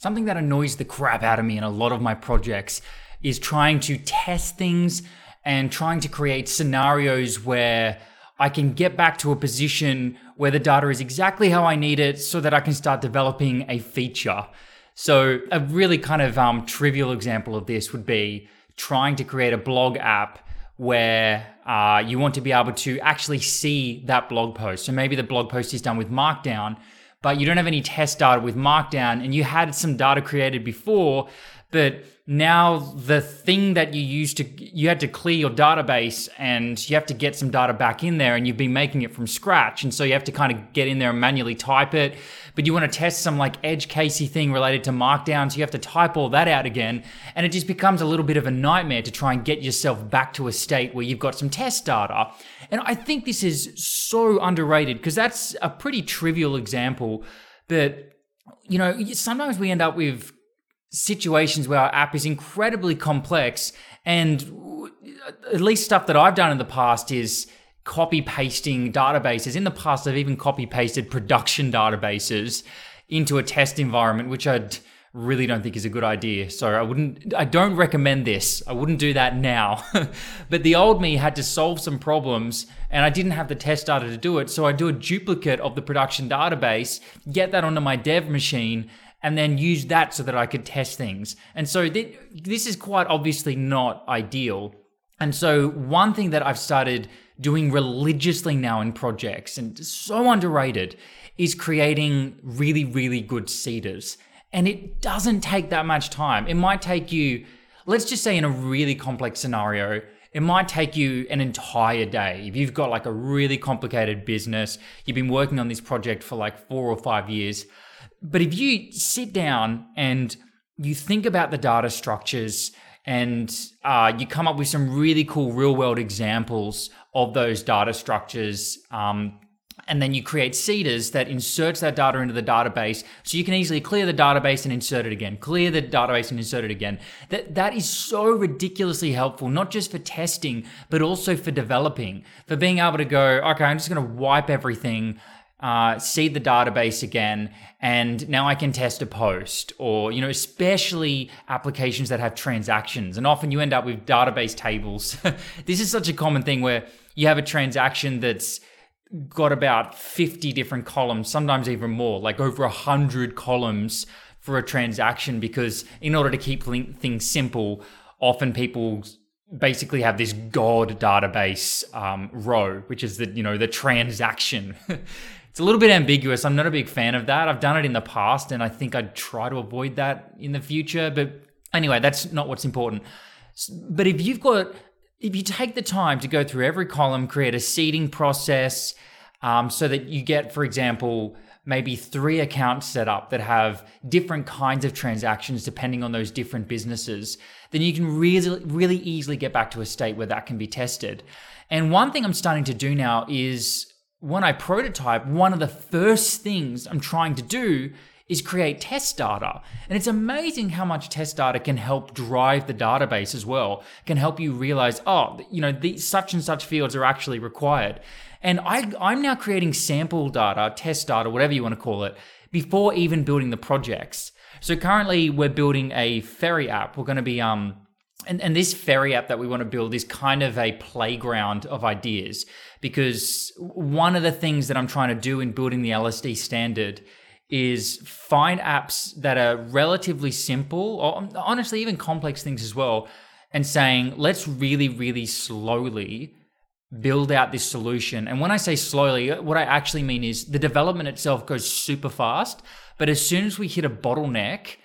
Something that annoys the crap out of me in a lot of my projects is trying to test things and trying to create scenarios where I can get back to a position where the data is exactly how I need it so that I can start developing a feature. So, a really kind of um, trivial example of this would be trying to create a blog app where uh, you want to be able to actually see that blog post. So, maybe the blog post is done with Markdown, but you don't have any test data with Markdown and you had some data created before, but now the thing that you used to you had to clear your database and you have to get some data back in there and you've been making it from scratch and so you have to kind of get in there and manually type it. But you want to test some like edge casey thing related to markdown so you have to type all that out again and it just becomes a little bit of a nightmare to try and get yourself back to a state where you've got some test data and i think this is so underrated because that's a pretty trivial example but you know sometimes we end up with situations where our app is incredibly complex and uh, at least stuff that I've done in the past is copy pasting databases. In the past, I've even copy pasted production databases into a test environment, which I really don't think is a good idea. So I wouldn't, I don't recommend this. I wouldn't do that now. but the old me had to solve some problems and I didn't have the test data to do it. So I do a duplicate of the production database, get that onto my dev machine, and then use that so that I could test things. And so th- this is quite obviously not ideal. And so one thing that I've started doing religiously now in projects and so underrated is creating really, really good seeders. And it doesn't take that much time. It might take you, let's just say in a really complex scenario, it might take you an entire day. If you've got like a really complicated business, you've been working on this project for like four or five years, but if you sit down and you think about the data structures and uh, you come up with some really cool real world examples of those data structures um, and then you create seeders that inserts that data into the database so you can easily clear the database and insert it again clear the database and insert it again that that is so ridiculously helpful not just for testing but also for developing for being able to go okay i'm just going to wipe everything uh, see the database again, and now I can test a post, or you know, especially applications that have transactions. And often you end up with database tables. this is such a common thing where you have a transaction that's got about 50 different columns, sometimes even more, like over 100 columns for a transaction, because in order to keep things simple, often people basically have this god database um, row, which is the you know the transaction. it's a little bit ambiguous. I'm not a big fan of that. I've done it in the past, and I think I'd try to avoid that in the future. But anyway, that's not what's important. But if you've got, if you take the time to go through every column, create a seeding process, um, so that you get, for example, maybe three accounts set up that have different kinds of transactions depending on those different businesses, then you can really, really easily get back to a state where that can be tested. And one thing I'm starting to do now is when I prototype, one of the first things I'm trying to do is create test data. And it's amazing how much test data can help drive the database as well, can help you realize, oh, you know, these such and such fields are actually required. And I, I'm now creating sample data, test data, whatever you want to call it, before even building the projects. So currently we're building a ferry app. We're going to be, um, and, and this ferry app that we want to build is kind of a playground of ideas because one of the things that I'm trying to do in building the LSD standard is find apps that are relatively simple or um, honestly even complex things as well and saying let's really really slowly build out this solution. And when i say slowly uh, what i actually mean is the development itself goes super fast but as soon as we hit a bottleneck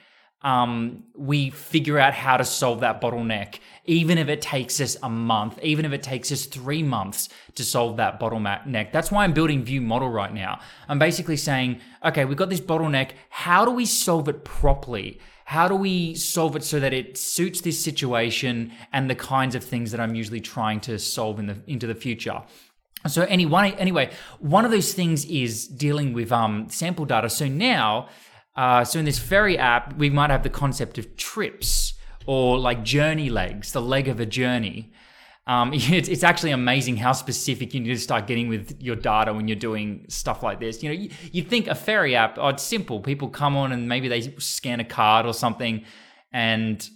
um, we figure out how to solve that bottleneck, even if it takes us a month, even if it takes us three months to solve that bottleneck. That's why I'm building View Model right now. I'm basically saying, okay, we've got this bottleneck. How do we solve it properly? How do we solve it so that it suits this situation and the kinds of things that I'm usually trying to solve in the into the future? So anyway, anyway, one of those things is dealing with um, sample data. So now uh, so in this ferry app, we might have the concept of trips or like journey legs, the leg of a journey. Um, it's, it's actually amazing how specific you need to start getting with your data when you're doing stuff like this. You know, you, you think a ferry app, oh, it's simple. People come on and maybe they scan a card or something, and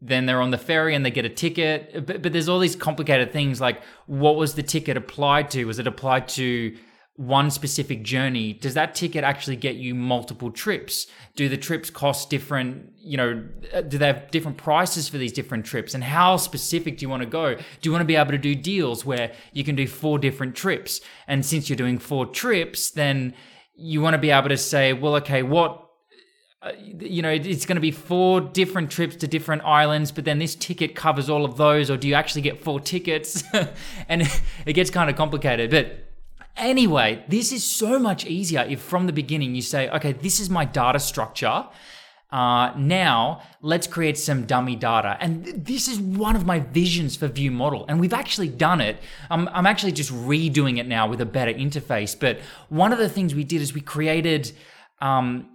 then they're on the ferry and they get a ticket. But, but there's all these complicated things like what was the ticket applied to? Was it applied to one specific journey, does that ticket actually get you multiple trips? Do the trips cost different, you know, uh, do they have different prices for these different trips? And how specific do you want to go? Do you want to be able to do deals where you can do four different trips? And since you're doing four trips, then you want to be able to say, well, okay, what, uh, you know, it's going to be four different trips to different islands, but then this ticket covers all of those, or do you actually get four tickets? and it gets kind of complicated. But Anyway, this is so much easier if from the beginning you say, okay, this is my data structure. Uh, now let's create some dummy data. And this is one of my visions for View Model. And we've actually done it. I'm, I'm actually just redoing it now with a better interface. But one of the things we did is we created, um,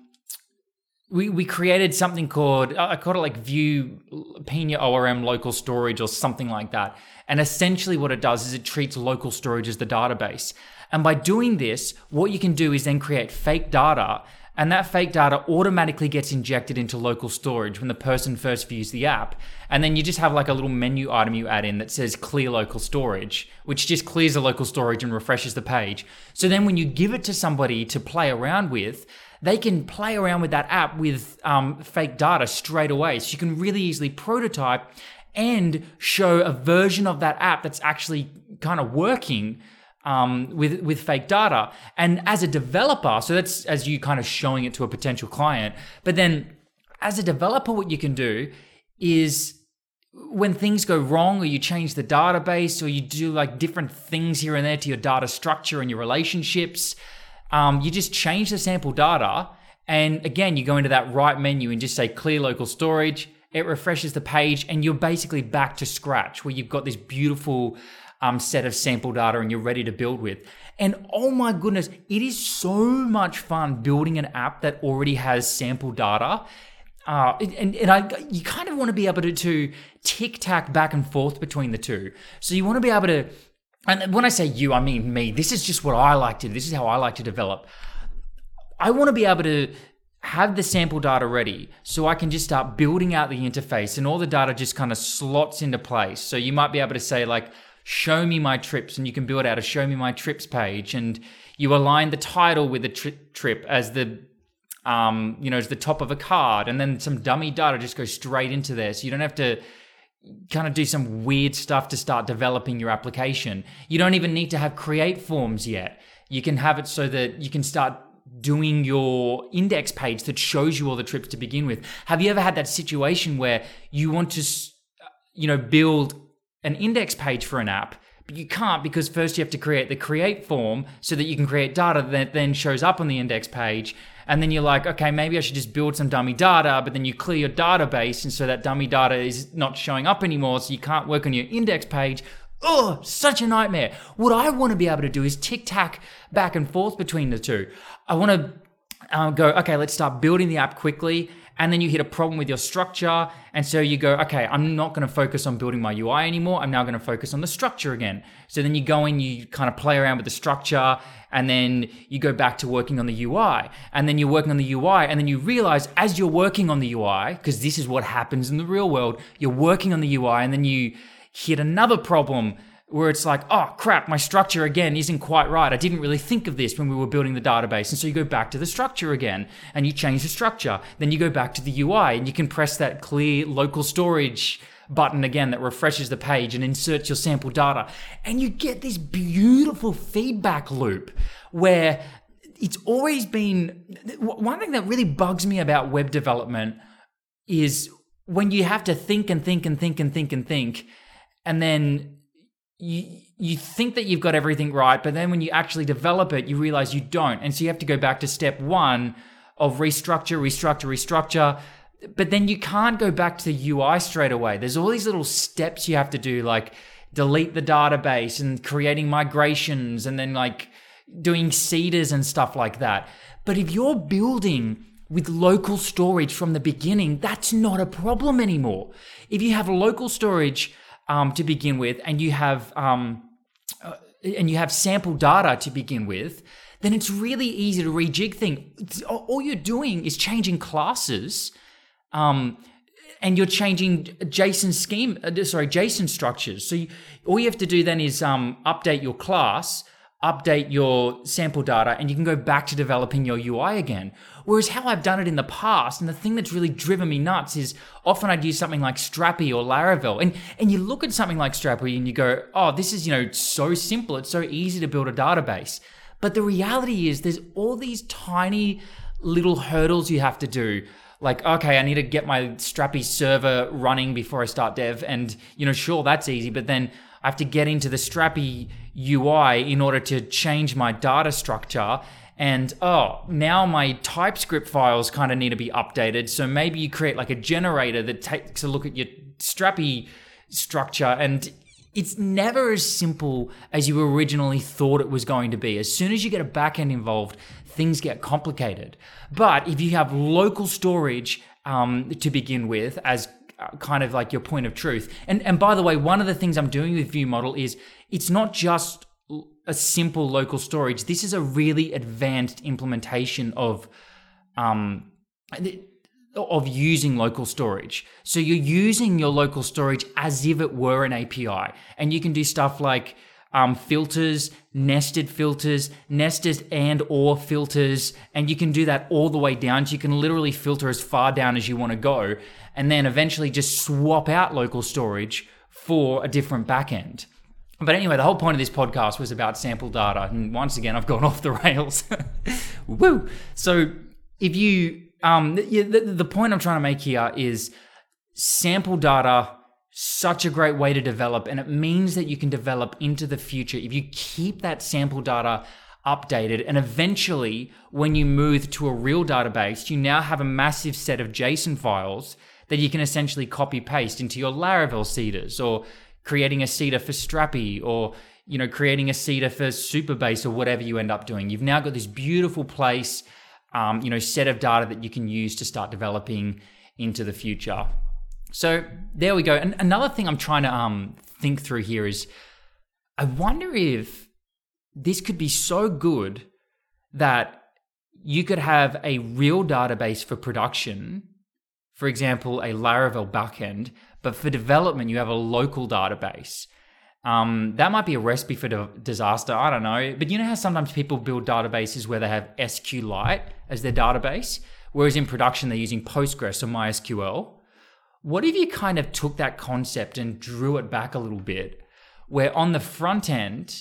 we, we created something called, I called it like Vue Pinia ORM local storage or something like that. And essentially what it does is it treats local storage as the database. And by doing this, what you can do is then create fake data and that fake data automatically gets injected into local storage when the person first views the app. And then you just have like a little menu item you add in that says clear local storage, which just clears the local storage and refreshes the page. So then when you give it to somebody to play around with, they can play around with that app with um, fake data straight away. So you can really easily prototype and show a version of that app that's actually kind of working um, with with fake data. And as a developer, so that's as you kind of showing it to a potential client. But then, as a developer, what you can do is when things go wrong or you change the database or you do like different things here and there to your data structure and your relationships um, you just change the sample data and again you go into that right menu and just say clear local storage it refreshes the page and you're basically back to scratch where you've got this beautiful um, set of sample data and you're ready to build with. And oh my goodness, it is so much fun building an app that already has sample data. Uh, and and I, you kind of want to be able to, to tick tack back and forth between the two. So you want to be able to, and when I say you, I mean me. This is just what I like to do. This is how I like to develop. I want to be able to have the sample data ready so I can just start building out the interface and all the data just kind of slots into place. So you might be able to say, like, show me my trips and you can build out a show me my trips page and you align the title with the tri- trip as the um, you know as the top of a card and then some dummy data just goes straight into there so you don't have to kind of do some weird stuff to start developing your application you don't even need to have create forms yet you can have it so that you can start doing your index page that shows you all the trips to begin with have you ever had that situation where you want to you know build an index page for an app, but you can't because first you have to create the create form so that you can create data that then shows up on the index page. And then you're like, okay, maybe I should just build some dummy data, but then you clear your database, and so that dummy data is not showing up anymore, so you can't work on your index page. Oh, such a nightmare. What I want to be able to do is tick tack back and forth between the two. I want to uh, go, okay, let's start building the app quickly and then you hit a problem with your structure. And so you go, okay, I'm not going to focus on building my UI anymore. I'm now going to focus on the structure again. So then you go in, you kind of play around with the structure, and then you go back to working on the UI. And then you're working on the UI, and then you realize as you're working on the UI, because this is what happens in the real world, you're working on the UI, and then you hit another problem where it's like, oh crap, my structure again isn't quite right. I didn't really think of this when we were building the database. And so you go back to the structure again and you change the structure. Then you go back to the UI and you can press that clear local storage button again that refreshes the page and inserts your sample data. And you get this beautiful feedback loop where it's always been one thing that really bugs me about web development is when you have to think and think and think and think and think and then you you think that you've got everything right, but then when you actually develop it, you realize you don't. And so you have to go back to step one of restructure, restructure, restructure. But then you can't go back to the UI straight away. There's all these little steps you have to do, like delete the database and creating migrations and then like doing seeders and stuff like that. But if you're building with local storage from the beginning, that's not a problem anymore. If you have local storage, um, to begin with, and you have um, uh, and you have sample data to begin with, then it's really easy to rejig things. All you're doing is changing classes, um, and you're changing JSON scheme. Uh, sorry, JSON structures. So you, all you have to do then is um, update your class update your sample data and you can go back to developing your UI again. Whereas how I've done it in the past, and the thing that's really driven me nuts is often I'd use something like Strapi or Laravel. And, and you look at something like Strapi and you go, oh, this is, you know, so simple. It's so easy to build a database. But the reality is there's all these tiny little hurdles you have to do like okay i need to get my strapi server running before i start dev and you know sure that's easy but then i have to get into the strapi UI in order to change my data structure. And oh, now my TypeScript files kind of need to be updated. So maybe you create like a generator that takes a look at your Strapi structure and it's never as simple as you originally thought it was going to be. As soon as you get a backend involved, things get complicated. But if you have local storage um, to begin with, as kind of like your point of truth, and and by the way, one of the things I'm doing with View Model is it's not just a simple local storage. This is a really advanced implementation of um, of using local storage. So you're using your local storage as if it were an API, and you can do stuff like um, filters, nested filters, nested and or filters, and you can do that all the way down. So you can literally filter as far down as you want to go, and then eventually just swap out local storage for a different backend. But anyway, the whole point of this podcast was about sample data. And once again, I've gone off the rails. Woo! So if you, um, the, the, the point I'm trying to make here is sample data, such a great way to develop. And it means that you can develop into the future if you keep that sample data updated. And eventually, when you move to a real database, you now have a massive set of JSON files that you can essentially copy paste into your Laravel seeders or creating a seeder for Strapi or you know creating a seeder for Supabase or whatever you end up doing. You've now got this beautiful place, um, you know, set of data that you can use to start developing into the future. So there we go. And another thing I'm trying to um, think through here is, I wonder if this could be so good that you could have a real database for production, for example, a Laravel backend, but for development, you have a local database. Um, that might be a recipe for di- disaster. I don't know. But you know how sometimes people build databases where they have SQLite as their database, whereas in production they're using Postgres or MySQL? What if you kind of took that concept and drew it back a little bit, where on the front end,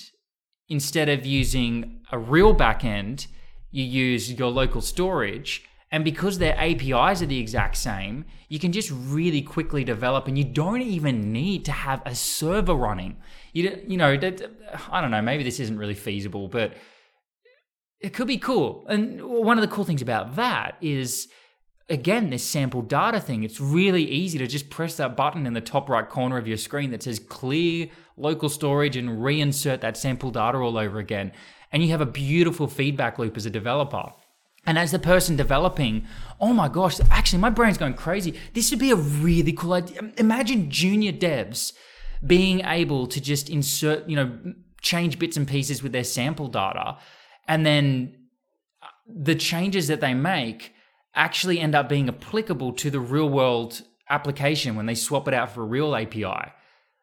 instead of using a real backend, you use your local storage and because their APIs are the exact same, you can just really quickly develop and you don't even need to have a server running. You, you know, I don't know, maybe this isn't really feasible, but it could be cool. And one of the cool things about that is, again, this sample data thing. It's really easy to just press that button in the top right corner of your screen that says clear local storage and reinsert that sample data all over again. And you have a beautiful feedback loop as a developer. And as the person developing, oh my gosh, actually, my brain's going crazy. This would be a really cool idea. Imagine junior devs being able to just insert, you know, change bits and pieces with their sample data. And then uh, the changes that they make actually end up being applicable to the real world application when they swap it out for a real API.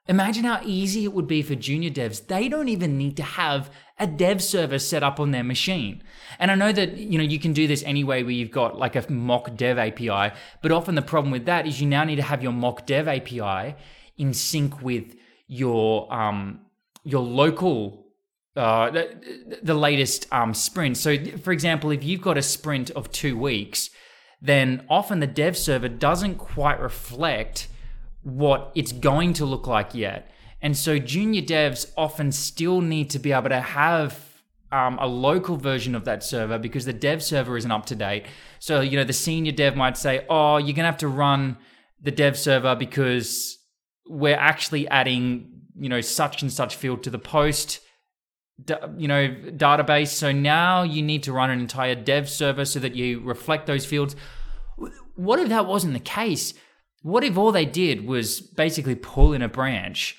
Imagine how easy it would be for junior devs. They don't even need to have a dev server set up on their machine. And I know that you know you can do this anyway where you've got like a mock dev API, but often the problem with that is you now need to have your mock dev API in sync with your um, your local uh, the, the latest um, sprint. So, for example, if you've got a sprint of two weeks, then often the dev server doesn't quite reflect what it's going to look like yet. And so junior devs often still need to be able to have um, a local version of that server because the dev server isn't up to date. So, you know, the senior dev might say, oh, you're going to have to run the dev server because we're actually adding, you know, such and such field to the post you know database so now you need to run an entire dev server so that you reflect those fields what if that wasn't the case what if all they did was basically pull in a branch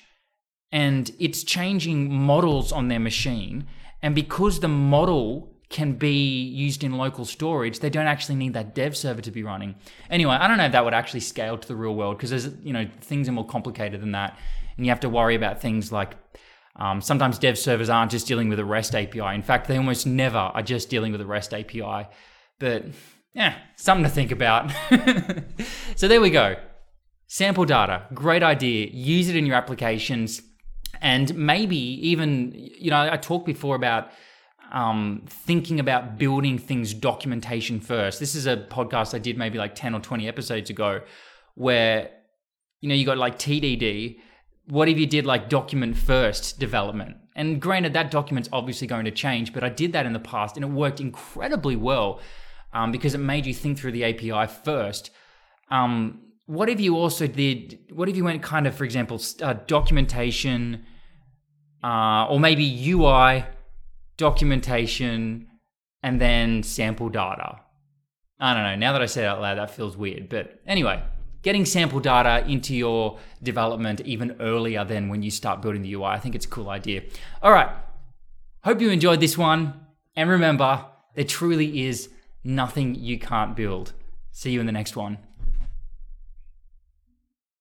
and it's changing models on their machine? And because the model can be used in local storage, they don't actually need that dev server to be running. Anyway, I don't know if that would actually scale to the real world because there's, you know, things are more complicated than that. And you have to worry about things like um, sometimes dev servers aren't just dealing with a REST API. In fact, they almost never are just dealing with a REST API. But yeah, something to think about. so there we go. Sample data, great idea. Use it in your applications. And maybe even, you know, I talked before about um, thinking about building things documentation first. This is a podcast I did maybe like 10 or 20 episodes ago where, you know, you got like TDD. What if you did like document first development? And granted, that document's obviously going to change, but I did that in the past and it worked incredibly well um, because it made you think through the API first. Um, what if you also did, what if you went kind of, for example, uh, documentation uh, or maybe UI documentation, and then sample data. I don't know. Now that I say it out loud, that feels weird. But anyway, getting sample data into your development even earlier than when you start building the UI, I think it's a cool idea. All right. Hope you enjoyed this one. And remember, there truly is nothing you can't build. See you in the next one.